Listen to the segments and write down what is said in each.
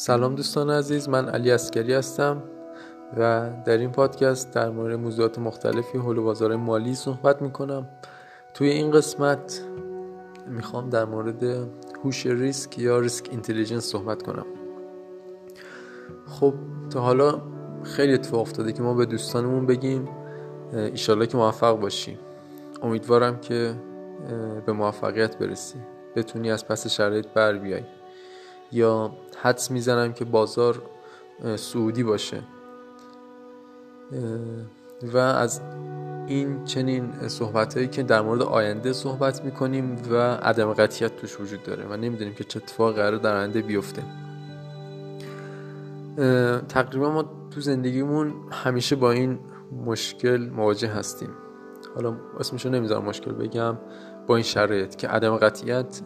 سلام دوستان عزیز من علی عسکری هستم و در این پادکست در مورد موضوعات مختلفی حول بازار مالی صحبت می‌کنم. توی این قسمت می‌خوام در مورد هوش ریسک یا risk intelligence صحبت کنم. خب تا حالا خیلی اتفاق افتاده که ما به دوستانمون بگیم ایشالله که موفق باشی. امیدوارم که به موفقیت برسی. بتونی از پس شرایط بر بیای. یا حدس می‌زنم که بازار سعودی باشه. و از این چنین صحبت هایی که در مورد آینده صحبت می‌کنیم و عدم قطیت توش وجود داره و نمی‌دونیم که چه اتفاق قرار در آینده بیفته. تقریبا ما تو زندگیمون همیشه با این مشکل مواجه هستیم. حالا اسمشو نمی‌ذارم مشکل بگم با این شرایط که عدم قطیت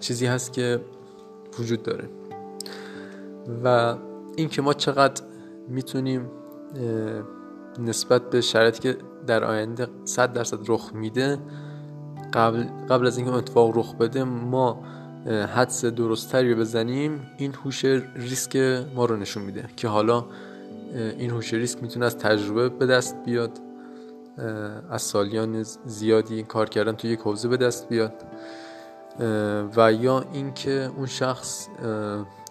چیزی هست که وجود داره. و اینکه ما چقدر می‌تونیم نسبت به شرایطی که در آینده 100 درصد رخ میده قبل, قبل از اینکه اتفاق رخ بده ما حدس درستتری بزنیم این هوش ریسک ما رو نشون میده که حالا این هوش ریسک می‌تونه از تجربه به دست بیاد از سالیان زیادی کار کردن توی یک حوزه به دست بیاد. و یا اینکه اون شخص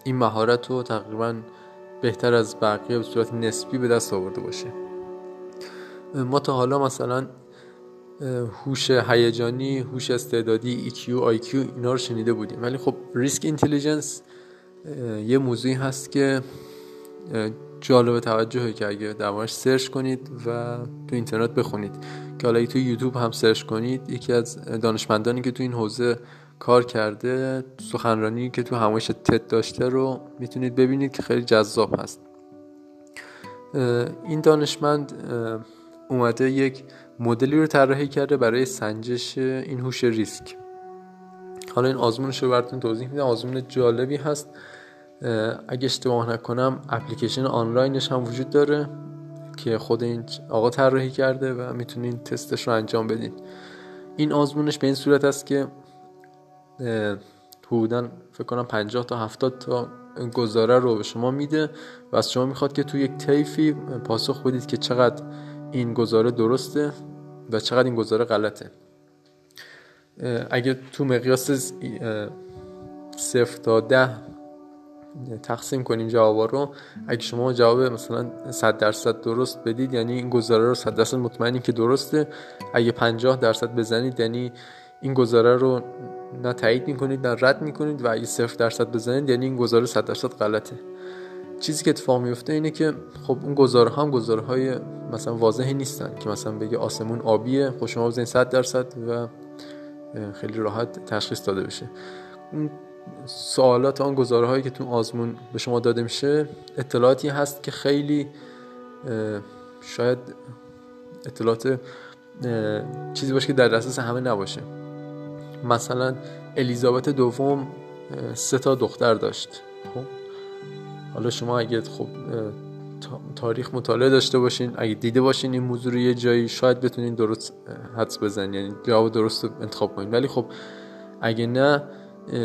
این مهارت رو تقریبا بهتر از بقیه به صورت نسبی به دست آورده باشه. ما تا حالا مثلا هوش هیجانی هوش استعدادی EQ IQ اینا رو شنیده بودیم. ولی خب ریسک اینتلیجنس یه موضوعی هست که جالب توجهه که اگه در سرچ کنید و تو اینترنت بخونید. که حالا تو یوتیوب هم سرچ کنید یکی از دانشمندانی که تو این حوزه کار کرده سخنرانی که تو همایش تد داشته رو می‌تونید ببینید که خیلی جذاب هست. این دانشمند اومده یک مدلی رو طراحی کرده برای سنجش این هوش ریسک. حالا این آزمونش رو براتون توضیح میدم. آزمون جالبی هست. اگه اشتباه نکنم اپلیکیشن آنلاینش هم وجود داره که خود این آقا طراحی کرده و می‌تونین تستش رو انجام بدین. این آزمونش به این صورت است که حدودا فکر کنم 50 تا 70 تا گزاره رو به شما میده و از شما می‌خواد که تو یک طیفی پاسخ بدید که چقدر این گزاره درسته و چقدر این گزاره غلطه. اگه تو مقیاس صفر تا ده تقسیم کنیم جوابا رو اگه شما جواب مثلا 100 درصد درست بدید یعنی این گزاره رو 100 درصد مطمئنی که درسته. اگه 50 درصد بزنید یعنی این گزاره رو نه تایید می‌کنید نه رد می‌کنید و اگه صفر درصد بزنید یعنی این گزاره 100 درصد غلطه. چیزی که اتفاق میفته اینه که خب اون گزاره هم گزاره های مثلا واضحی نیستن که مثلا بگه آسمون آبیه خب شما بزنید 100 درصد و خیلی راحت تشخیص داده بشه. اون سوالات آن گزاره هایی که تو آزمون به شما داده میشه اطلاعاتی هست که خیلی شاید اطلاعات چیزی باشه که در دسترس همه نباشه. مثلا الیزابت دوم سه تا دختر داشت. خب حالا شما اگه خب تاریخ مطالعه داشته باشین اگه دیده باشین این موضوع رو یه جایی شاید بتونین درست حدس بزنین یعنی جواب درست رو انتخاب کنین. ولی خب اگه نه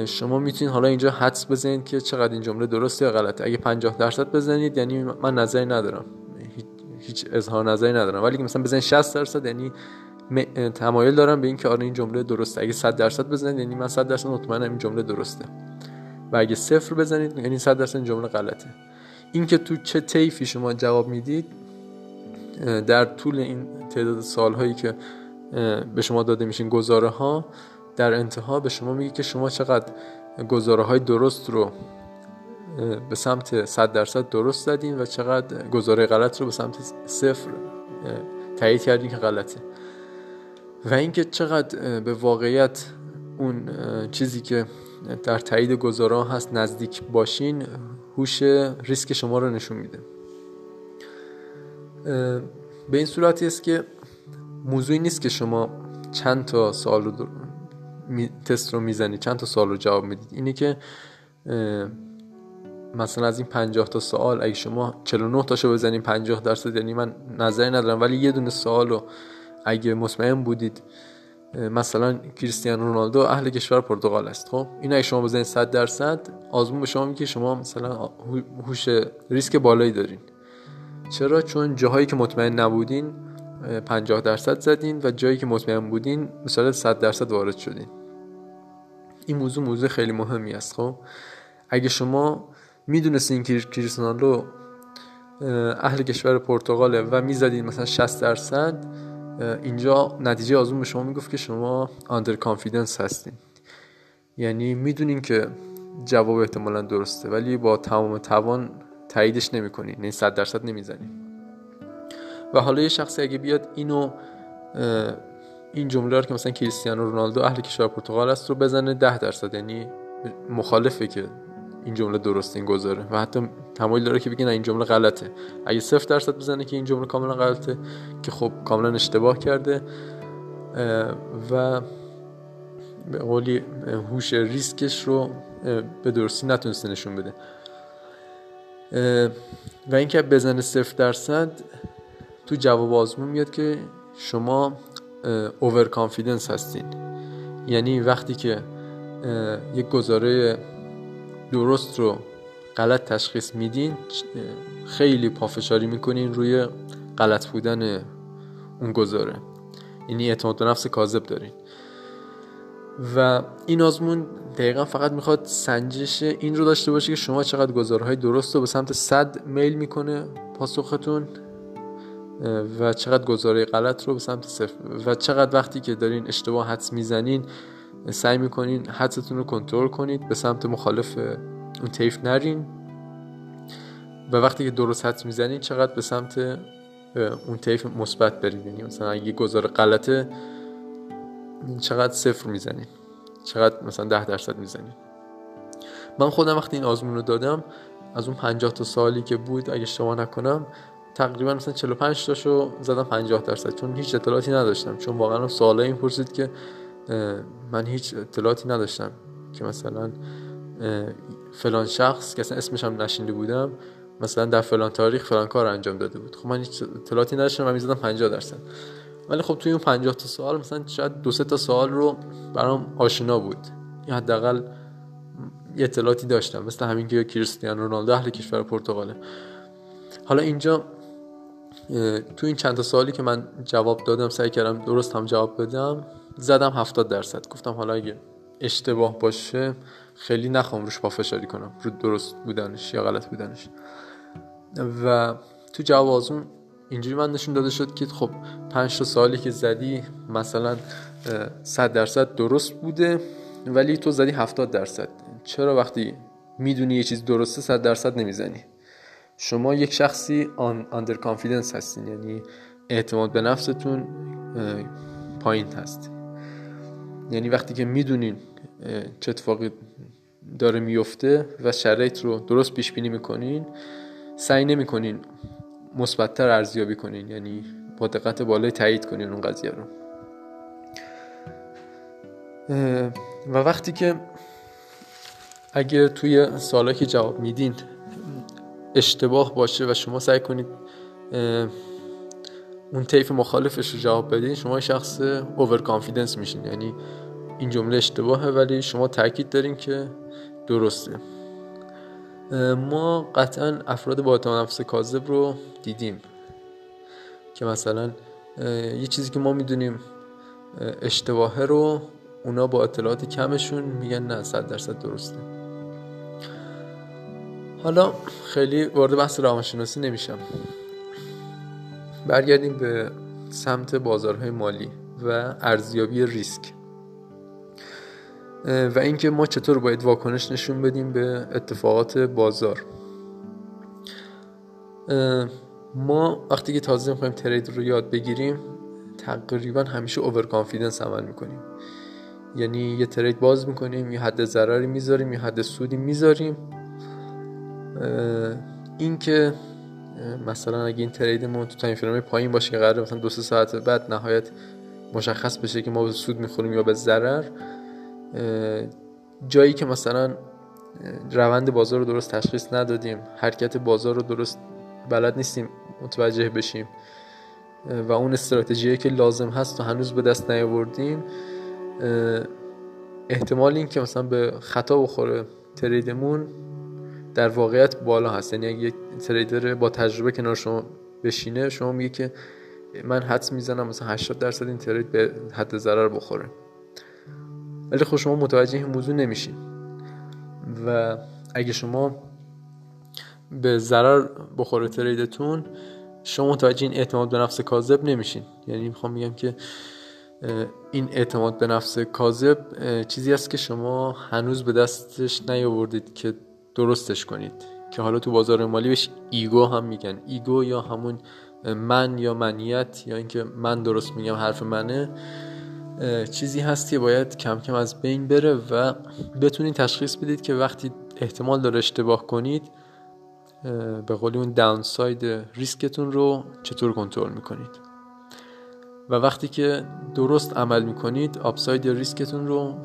شما می‌تونید حالا اینجا حدس بزنید که چقدر این جمله درسته یا غلطه اگه 50 درصد بزنید یعنی من نظری ندارم. هیچ اظهار نظری ندارم. ولی مثلا بزنید 60 درصد یعنی تمایل دارم به اینکه آره این جمله درسته. اگه 100 درصد بزنید یعنی من 100 درصد مطمئنم این جمله درسته. و اگه صفر بزنید یعنی 100 درصد این جمله غلطه. اینکه تو چه طیفی شما جواب می‌دید در طول این تعداد سالهایی که به شما داده میشین گزاره ها در انتها به شما میگه که شما چقدر گزاره های درست رو به سمت 100 درصد درست زدین و چقدر گزاره غلط رو به سمت صفر تایید کردین که غلطه. و اینکه چقدر به واقعیت اون چیزی که در تایید گزاره هست نزدیک باشین هوش ریسک شما رو نشون میده. به این صورتی است که موضوعی نیست که شما چند تا سال رو تست رو می‌زنید چند تا سال رو جواب می‌دید اینه که مثلا از این 50 تا سوال اگه شما 49 تاشو بزنید 50 درصد یعنی من نظری ندارم ولی یه دونه سوال رو اگه مطمئن بودید مثلا کریستیانو رونالدو اهل کشور پرتغال است. خب این اگه شما بزنید 100 درصد آزمون به شما میگه شما مثلا هوش ریسک بالایی دارین. چرا؟ چون جاهایی که مطمئن نبودین 50 درصد زدین و جایی که مطمئن بودین مثلا 100 درصد وارد شدین. این موضوع موضوع خیلی مهمی است. خب اگه شما می‌دونستین که کریستیانو اهل کشور پرتغاله و می‌زدین مثلا 60 درصد اینجا نتیجه آزمون به شما می‌گفت که شما آندر کانفیدنس هستین. یعنی می‌دونین که جواب احتمالا درسته ولی با تمام توان تاییدش نمی‌کنین یعنی 100 درصد نمی‌زنین. و حالا یه شخصی اگه بیاد اینو این جمله رو که مثلا کریستیانو رونالدو اهل کشور پرتغال است رو بزنه 10 درصد یعنی مخالفه که این جمله درست این گذاره و حتی تمایل داره که بگه این جمله غلطه. اگه صفر درصد بزنه که این جمله کاملا غلطه که خب کاملا اشتباه کرده و به قولی هوش ریسکش رو به درستی نتونسته نشون بده. و اینکه بزنه صفر درصد تو جواب آزمون میاد که شما اوور کانفیدنس هستین. یعنی وقتی که یک گزاره درست رو غلط تشخیص میدین خیلی پافشاری می‌کنین روی غلط بودن اون گذاره یعنی اعتماد به نفس کاذب دارین. و این آزمون دقیقا فقط می‌خواد سنجش این رو داشته باشه که شما چقدر گزارهای درست رو به سمت صد میل می‌کنه پاسختون و چقدر گزاره غلط رو به سمت صفر. و چقدر وقتی که دارین اشتباه حدس می‌زنین سعی می‌کنین حدستون رو کنترل کنید به سمت مخالف اون تیف نرین. و وقتی که درست حدس می‌زنین چقدر به سمت اون تیف مثبت برین یعنی مثلا اگه گزاره غلطه چقدر صفر می‌زنین. چقدر مثلا ده درصد می‌زنین. من خودم وقتی این آزمون رو دادم از اون 50 تا سالی که بود اگه شما نکنم تقریبا مثلا 45 تاشو زدم 50 درصد. چون هیچ اطلاعاتی نداشتم. چون واقعا سوالای این پرسید که من هیچ اطلاعاتی نداشتم که مثلا فلان شخص که اصلا اسمش هم نشینده بودم مثلا در فلان تاریخ فلان کار انجام داده بود. خب من هیچ اطلاعاتی نداشتم و می‌زدم 50 درصد. ولی خب توی اون 50 تا سوال مثلا شاید دو سه تا سوال رو برام آشنا بود. یا حداقل یه اطلاعاتی داشتم مثل همین که کریستیانو رونالدو اهل کشور پرتغاله. حالا اینجا تو این چند تا سوالی که من جواب دادم سعی کردم درست هم جواب بدم. زدم 70 درصد. گفتم حالا اگه اشتباه باشه خیلی نخوام روش پافشاری کنم. رو درست بودنش یا غلط بودنش. و تو جواب آزمون اینجوری من نشون داده شد که خب پنج تا سوالی که زدی مثلا 100 درصد درست بوده ولی تو زدی 70 درصد. چرا وقتی می‌دونی یه چیز درسته 100 درصد نمی‌زنی؟ شما یک شخصی آن اندر کانفیدنس هستین یعنی اعتماد به نفستون پایین هست. یعنی وقتی که می‌دونین چه اتفاقی داره میفته و شرایط رو درست پیش بینی می‌کنین سعی نمی‌کنین مثبتتر ارزیابی کنین یعنی با دقت بالای تایید کنین اون قضیه رو. و وقتی که اگه توی سوالا که جواب میدین اشتباه باشه و شما سعی کنید اون طیف مخالفش رو جواب بدین شما شخص اوور کانفیدنس میشین. یعنی این جمله اشتباهه ولی شما تاکید دارین که درسته. ما قطعا افراد با اعتماد نفس کاذب رو دیدیم که مثلا یه چیزی که ما می‌دونیم اشتباهه رو اونا با اطلاعات کمشون میگن نه صد درصد درسته. حالا خیلی وارد بحث روانشناسی نمیشم. برگردیم به سمت بازارهای مالی و ارزیابی ریسک. و اینکه ما چطور باید واکنش نشون بدیم به اتفاقات بازار. ما وقتی که تازه می‌خوایم trade رو یاد بگیریم تقریبا همیشه overconfidence عمل می‌کنیم. یعنی یه trade باز می‌کنیم یه حد ضرری می‌ذاریم یه حد سودی می‌ذاریم. اینکه مثلا اگه این trade مون تو time frame پایین باشه که قرار مثلا دو سه ساعت بعد نهایت مشخص بشه که ما به سود می‌خوریم یا به ضرر جایی که مثلا روند بازار رو درست تشخیص ندادیم حرکت بازار رو درست بلد نیستیم متوجه بشیم و اون استراتژی که لازم هست و هنوز به دست نیاوردیم احتمال این که مثلا به خطا بخوره تریدمون در واقعیت بالا هست. یعنی اگه یک تریدر با تجربه کنار شما بشینه شما میگه که من حدس می‌زنم مثلا 80 درصد این ترید به حد ضرر بخوره. ولی خب شما متوجه این موضوع نمیشین. و اگه شما به ضرر بخوره تریدتون شما متوجه این اعتماد به نفس کاذب نمیشین. یعنی می‌خوام میگم که این اعتماد به نفس کاذب چیزی است که شما هنوز به دستش نیاوردید که درستش کنید. که حالا تو بازار مالی بهش ego هم میگن. ego یا همون من یا منیت یا اینکه من درست میگم حرف منه. چیزی هست که باید کم کم از بین بره و بتونید تشخیص بدید که وقتی احتمال داره اشتباه کنید به قولی اون downside ریسکتون رو چطور کنترل می‌کنید. و وقتی که درست عمل می‌کنید upside ریسکتون رو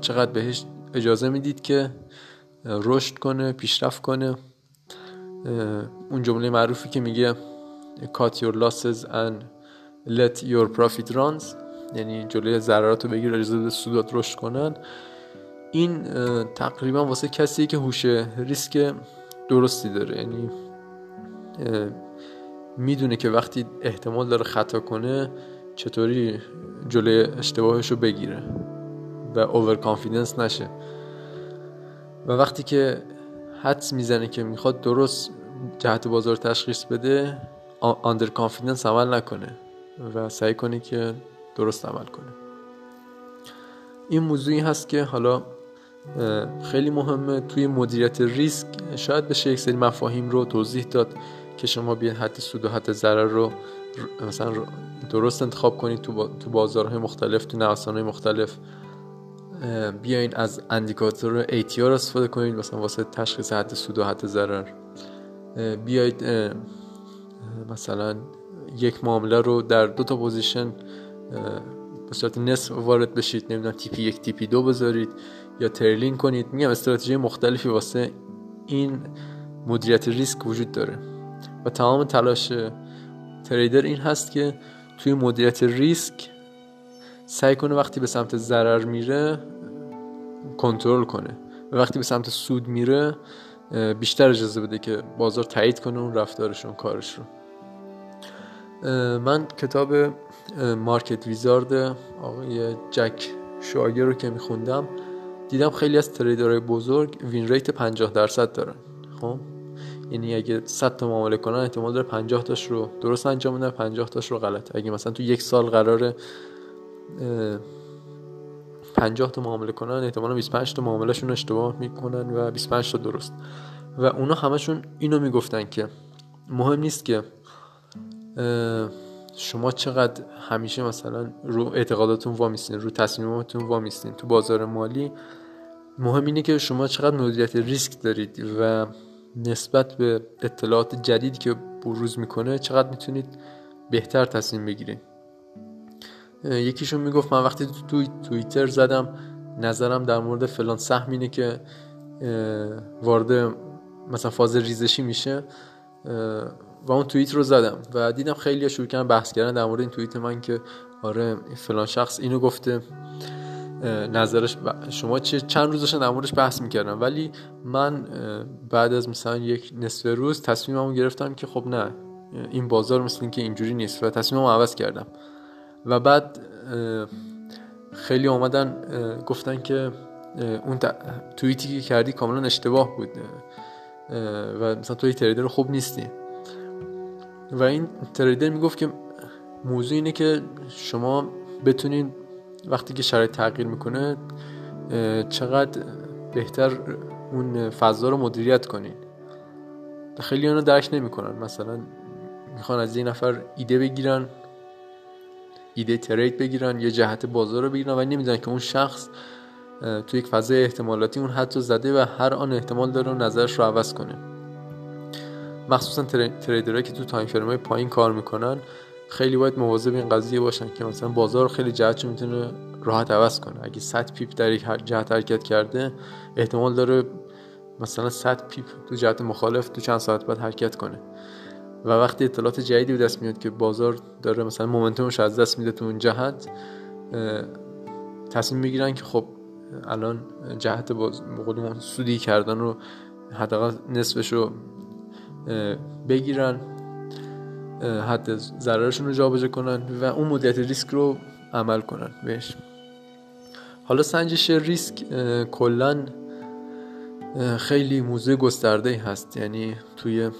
چقدر بهش اجازه می‌دید که رشد کنه پیشرفت کنه. اون جمله معروفی که میگه cut your losses and let your profit runs. یعنی جلوی ضررات رو بگیر اجازه سودات رشد کنن. این تقریبا واسه کسی که هوش ریسک درستی داره. یعنی می‌دونه که وقتی احتمال داره خطا کنه چطوری جلوی اشتباهش رو بگیره و over confidence نشه. و وقتی که حدس می‌زنه که می‌خواد درست جهت بازار تشخیص بده under confidence عمل نکنه و سعی کنه که درست عمل کنه. این موضوعی هست که حالا خیلی مهمه. توی مدیریت ریسک شاید بشه یک سری مفاهیم رو توضیح داد که شما بیاین حد سود و حد ضرر رو مثلا درست انتخاب کنید تو, بازارهای مختلف تو نوسانهای مختلف. بیاین از اندیکاتور ATR استفاده کنید مثلا واسه تشخیص حد سود و حد ضرر. بیاید مثلا یک معامله رو در دو تا position به صورت نصف وارد بشید نمی‌دونم TP یک TP دو بذارید یا trailing کنید. میگم استراتژی مختلفی واسه این مدیریت ریسک وجود داره. و تمام تلاش تریدر این هست که توی مدیریت ریسک سعی کنه وقتی به سمت ضرر میره کنترل کنه. و وقتی به سمت سود میره بیشتر اجازه بده که بازار تایید کنه اون رفتارشون کارش رو. من کتاب مارکت ویزارد آقای جک شواگر رو که میخوندم دیدم خیلی از تریدرهای بزرگ وین ریت 50 درصد دارن. خب؟ یعنی اگه 100 تا معامله کنن احتمال داره 50 تاش رو درست انجام بدن 50 تاش رو غلط. اگه مثلا تو یک سال قراره 50 تا معامله کنن احتمالا 25 تا معاملهشون اشتباه می‌کنن و 25 تا درست. و اونا همشون اینو می‌گفتن که مهم نیست که شما چقدر همیشه مثلا رو اعتقاداتون وامیستین رو تصمیماتون وامیستین تو بازار مالی مهم اینه که شما چقدر مدیریت ریسک دارید و نسبت به اطلاعات جدیدی که بروز می‌کنه چقدر می‌تونید بهتر تصمیم بگیرید یکیشون می‌گفت من وقتی تو توییتر زدم نظرم در مورد فلان سهم اینه که وارد مثلا فاز ریزشی میشه و اون توییت رو زدم و دیدم خیلی شروع کردن بحث کردن در مورد این توییت من که آره فلان شخص اینو گفته نظرش شما چه چند روز داشتن در موردش بحث می‌کردم ولی من بعد از مثلا یک نصف روز تصمیممو گرفتم که خب نه این بازار مثل که اینجوری نیست و تصمیممو عوض کردم. و بعد خیلی آمدن گفتن که اون توییتی که کردی کاملا اشتباه بود و مثلا توی تریدر خوب نیستی. و این تریدر می‌گفت که موضوع اینه که شما بتونین وقتی که شرایط تغییر می‌کنه چقدر بهتر اون فضا رو مدیریت کنین. خیلی اونو درک نمی‌کنن. مثلا می‌خوان از این نفر ایده بگیرن ایده ترید بگیرن یه جهت بازار رو بگیرن و نمی‌دونن که اون شخص تو یک فضای احتمالاتی اون حد زده و هر آن احتمال داره نظرش رو عوض کنه. مخصوصا trader هایی که تو time frame های پایین کار می‌کنن خیلی باید مواظب این قضیه باشن که مثلا بازار خیلی جهتش می‌تونه راحت عوض کنه. اگه 100 pip در یک جهت حرکت کرده احتمال داره مثلا 100 pip تو جهت مخالف تو چند ساعت بعد حرکت کنه. و وقتی اطلاعات جدیدی به دست میاد که بازار داره مثلا momentum ش از دست میده تو اون جهت تصمیم می‌گیرن که خب الان جهت باز سودی کردن رو حداقل نصفش رو بگیرن حد ضررشون رو جابجا کنن و اون مدیریت ریسک رو عمل کنن. بهش. حالا سنجش ریسک کلا خیلی موضوع گسترده هست. یعنی توی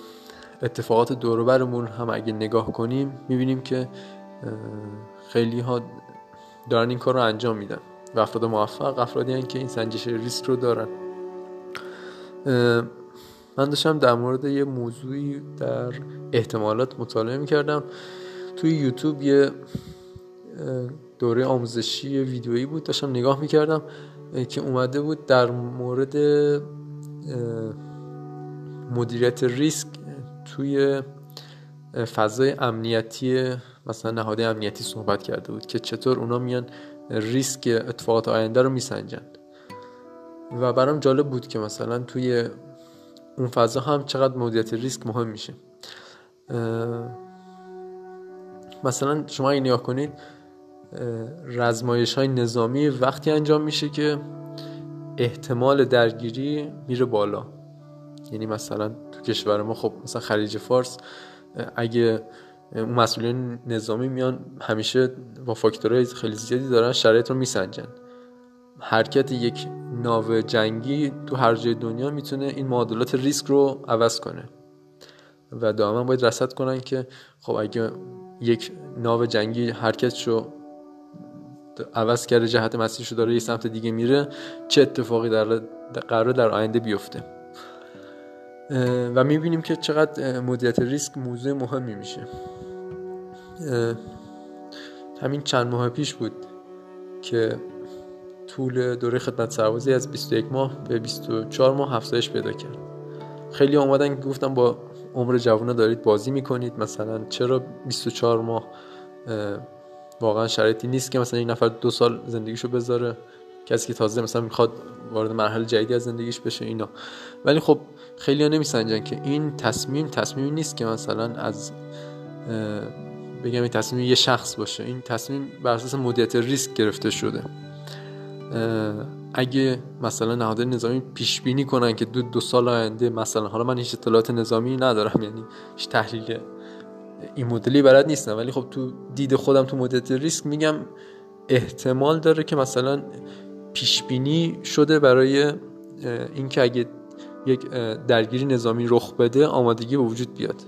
اتفاقات دوروبرمون هم اگه نگاه کنیم می‌بینیم که خیلی ها دارن این کار رو انجام میدن. و افراد موفق افرادی هن که این سنجش ریسک رو دارن. من داشتم در مورد یه موضوعی در احتمالات مطالعه می‌کردم. توی یوتیوب یه دوره آموزشی ویدیویی بود داشتم نگاه می‌کردم که اومده بود در مورد مدیریت ریسک توی فضای امنیتی مثلا نهاده امنیتی صحبت کرده بود که چطور اونا میان ریسک اتفاقات آینده رو میسنجند. و برام جالب بود که مثلا توی اون فضا هم چقدر مدیریت ریسک مهم میشه. مثلا شما اگه نگاه کنید رزمایش های نظامی وقتی انجام میشه که احتمال درگیری میره بالا. یعنی مثلا تو کشور ما خب مثلا خلیج فارس اگه اون مسئولین نظامی میان همیشه با فاکتورهای خیلی زیادی دارن شرایط رو میسنجن. حرکت یک ناو جنگی تو هر جای دنیا می‌تونه این معادلات ریسک رو عوض کنه. و دائما باید رصد کنن که خب اگه یک ناو جنگی حرکتشو عوض کرده جهت مسیرشو داره یه سمت دیگه میره چه اتفاقی در قرار در آینده بیفته؟ و می‌بینیم که چقدر مدیریت ریسک موضوع مهمی میشه. همین چند ماه پیش بود که طول دوره خدمت سربازی از 21 ماه به 24 ماه افزایش پیدا کرد. خیلی آمدن گفتم با عمر جوانه دارید بازی می‌کنید مثلا چرا 24 ماه واقعا شرایطی نیست که مثلا این نفر دو سال زندگیشو بذاره کسی که تازه مثلا می‌خواد وارد مرحله جدیدی از زندگیش بشه اینا. ولی خب خیلی ها نمیسنجن که این تصمیم تصمیمی نیست که مثلا از بگم این تصمیم یه شخص باشه. این تصمیم بر اساس مدیریت ریسک گرفته شده. اگه مثلا نهادهای نظامی پیش بینی کنن که دو, دو سال آینده مثلا حالا من هیچ اطلاعات نظامی ندارم یعنی هیچ تحلیل این مدلی برات نیستم. ولی خب تو دید خودم تو مدت ریسک میگم احتمال داره که مثلا پیش بینی شده برای اینکه اگه یک درگیری نظامی رخ بده آمادگی به وجود بیاد.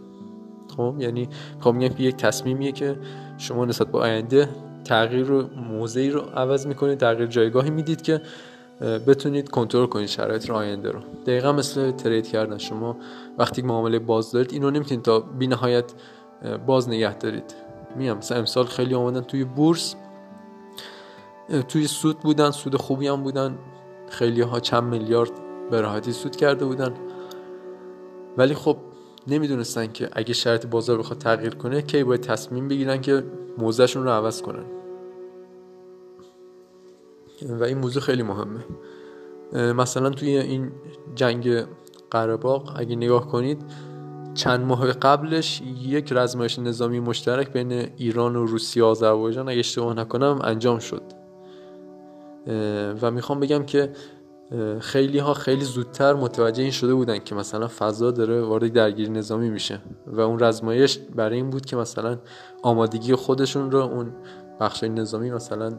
خب یعنی خب میگم که یک تصمیمیه که شما نسبت به آینده تغییر رو موضعی رو عوض می‌کنید تغییر جایگاهی می‌دید که بتونید کنترل کنید شرایط رو آینده رو. دقیقا مثل ترید کردن شما. وقتی معامله باز دارید اینو نمی‌تونید تا بی نهایت باز نگه دارید. میام مثلا امسال خیلی آمدن توی بورس. توی سود بودن سود خوبی هم بودن. خیلی ها چند میلیارد به راحتی سود کرده بودن. ولی خب نمی‌دونستن که اگه شرط بازار بخواد تغییر کنه کی باید تصمیم بگیرن که موضعشون رو عوض کنن. و این موضوع خیلی مهمه. مثلا توی این جنگ قرباق اگه نگاه کنید چند ماه قبلش یک رزمایش نظامی مشترک بین ایران و روسیه و آذربایجان اگه اشتباه نکنم انجام شد. و می‌خوام بگم که خیلی ها خیلی زودتر متوجه این شده بودن که مثلا فضا داره وارد درگیری نظامی میشه و اون رزمایش برای این بود که مثلا آمادگی خودشون رو اون بخش نظامی مثلا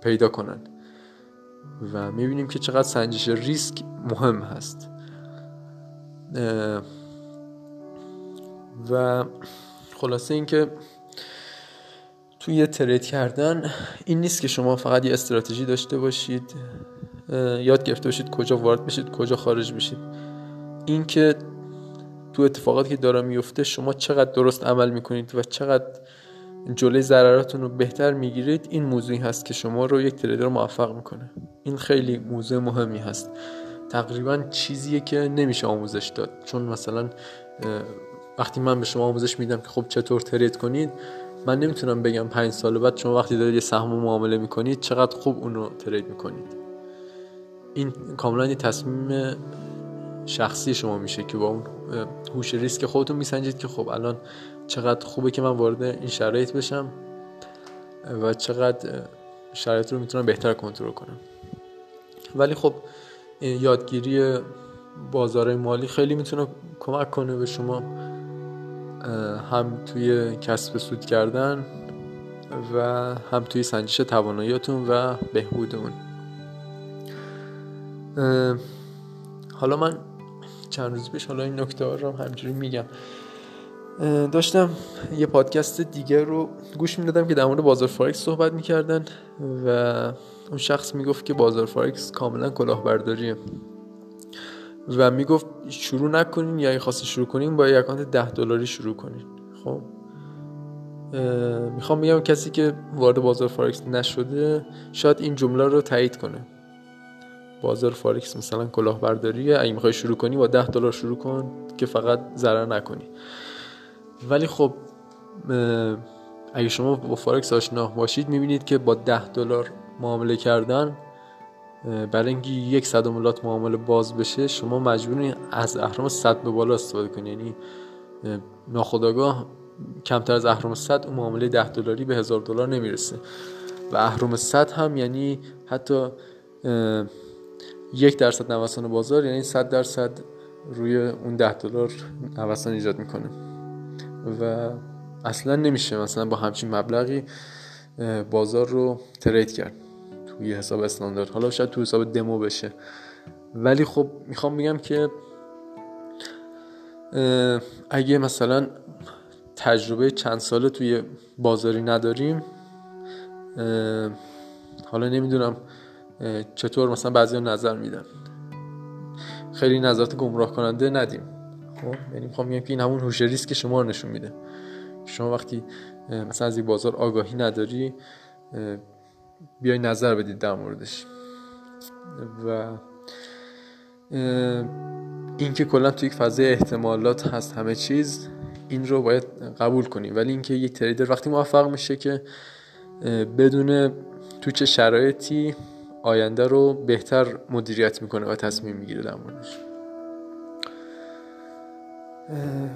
پیدا کنن. و می‌بینیم که چقدر سنجش ریسک مهم هست. و خلاصه اینکه توی ترید کردن این نیست که شما فقط یه استراتژی داشته باشید. یاد گرفته باشید کجا وارد بشید کجا خارج بشید. این که تو اتفاقاتی که داره میفته شما چقدر درست عمل می‌کنید و چقدر جلوی ضرراتون رو بهتر می‌گیرید این موضوعی هست که شما رو یک تریدر موفق می‌کنه. این خیلی موضوع مهمی هست. تقریبا چیزیه که نمیشه آموزش داد. چون مثلا وقتی من به شما آموزش میدم که خب چطور ترید کنید من نمی‌تونم بگم پنج سال بعد شما وقتی دارید یه سهم معامله می‌کنید چقدر خوب اونو ترید می‌کنید. این کاملا یه تصمیم شخصی شما میشه که با اون هوش ریسک خودتون میسنجید که خب الان چقدر خوبه که من وارد این شرایط بشم و چقدر شرایط رو می‌تونم بهتر کنترل کنم. ولی خب یادگیری بازار مالی خیلی می‌تونه کمک کنه به شما هم توی کسب سود کردن و هم توی سنجش تواناییاتون و بهبود اون حالا من چند روز پیش حالا این نکته ها رو همینجوری میگم. داشتم یه پادکست دیگه رو گوش می‌دادم که در مورد بازار فارکس صحبت می‌کردن و اون شخص می‌گفت که بازار فارکس کاملا کلاهبرداریه. و می‌گفت شروع نکنین یا اگه خواستی شروع کنین با یه account ده دلاری شروع کنین. خب؟ می‌خوام بگم کسی که وارد بازار فارکس نشده شاید این جمله رو تایید کنه. بازار فارکس مثلا کلاهبرداریه. اگه می‌خوای شروع کنی با ده دلار شروع کن که فقط ضرر نکنی. ولی خب اگه شما با فارکس آشنا باشید می‌بینید که با ده دلار معامله کردن برای اینکه یک صدم lot معامله باز بشه شما مجبورین از اهرم صد به بالا استفاده کنید یعنی ناخداگاه کمتر از اهرام صد اون معامله ده دلاری به هزار دلار نمی‌رسه. و اهرام صد هم یعنی حتی یک درصد نوسان بازار یعنی صد درصد روی اون ده دلار نوسان ایجاد می‌کنه. و اصلا نمیشه مثلا با همچین مبلغی بازار رو ترید کرد توی حساب استاندارد. حالا شاید تو حساب دمو بشه. ولی خب می‌خوام بگم که اگه مثلا تجربه چند ساله توی بازاری نداریم حالا نمی‌دونم چطور مثلا بعضی نظر میدن؟ خیلی نظرات گمراه کننده ندیم. خب یعنی می‌خوام بگم که این همون هوش ریسک شما رو نشون میده. شما وقتی مثلا از این بازار آگاهی نداری بیای نظر بدید در موردش. و اینکه کلا توی یک فضای احتمالات هست همه چیز این رو باید قبول کنیم. ولی اینکه یک تریدر وقتی موفق میشه که بدون تو چه شرایطی آینده رو بهتر مدیریت می‌کنه و تصمیم می‌گیره در موردش.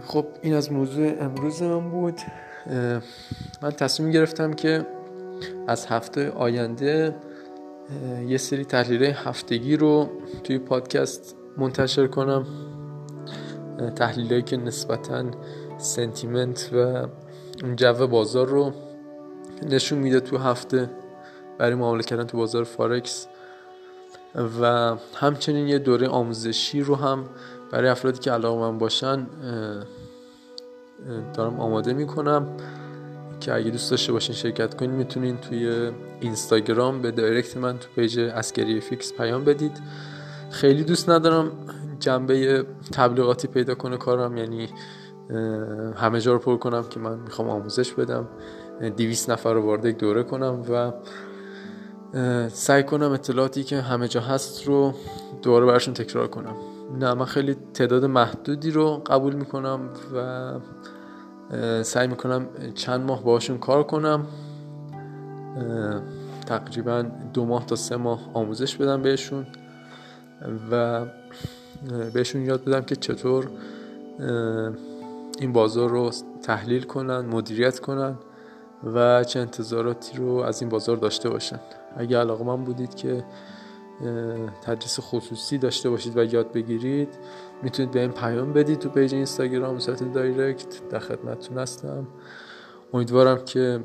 خب این از موضوع امروز من بود. من تصمیم گرفتم که از هفته آینده یه سری تحلیل هفتگی رو توی پادکست منتشر کنم. تحلیلی که نسبتا سنتیمنت و جو بازار رو نشون میده تو هفته. برای معامله کردن تو بازار فارکس و همچنین یه دوره آموزشی رو هم برای افرادی که علاقه من باشن دارم آماده می‌کنم که اگه دوست داشته باشین شرکت کنین می‌تونین توی اینستاگرام به direct من تو page اسکری فیکس پیام بدید. خیلی دوست ندارم جنبه تبلیغاتی پیدا کنه کارم یعنی همه جا رو پر کنم که من می‌خوام آموزش بدم. دویست نفر رو وارد یک دوره کنم و سعی کنم اطلاعاتی که همه جا هست رو دوباره براشون تکرار کنم. نه من خیلی تعداد محدودی رو قبول می‌کنم و سعی می‌کنم چند ماه باشون کار کنم. تقریبا دو ماه تا سه ماه آموزش بدم بهشون و بهشون یاد بدم که چطور این بازار رو تحلیل کنن مدیریت کنن و چه انتظاراتی رو از این بازار داشته باشن. اگه علاقه من بودید که تدریس خصوصی داشته باشید و یاد بگیرید می‌تونید به این پیام بدید تو page اینستاگرام صورت direct در خدمتتون هستم. امیدوارم که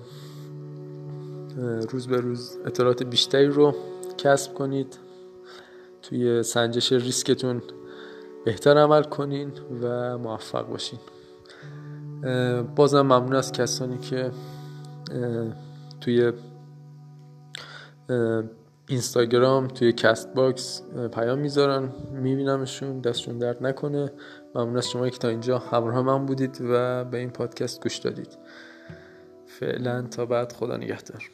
روز به روز اطلاعات بیشتری رو کسب کنید. توی سنجش ریسکتون بهتر عمل کنین و موفق باشین. بازم ممنون از کسانی که توی اینستاگرام توی Castbox پیام می‌ذارن میبینمشون دستشون درد نکنه. ممنون از شما که تا اینجا همراه من بودید و به این پادکست گوش دادید. فعلا تا بعد خدا نگهدار.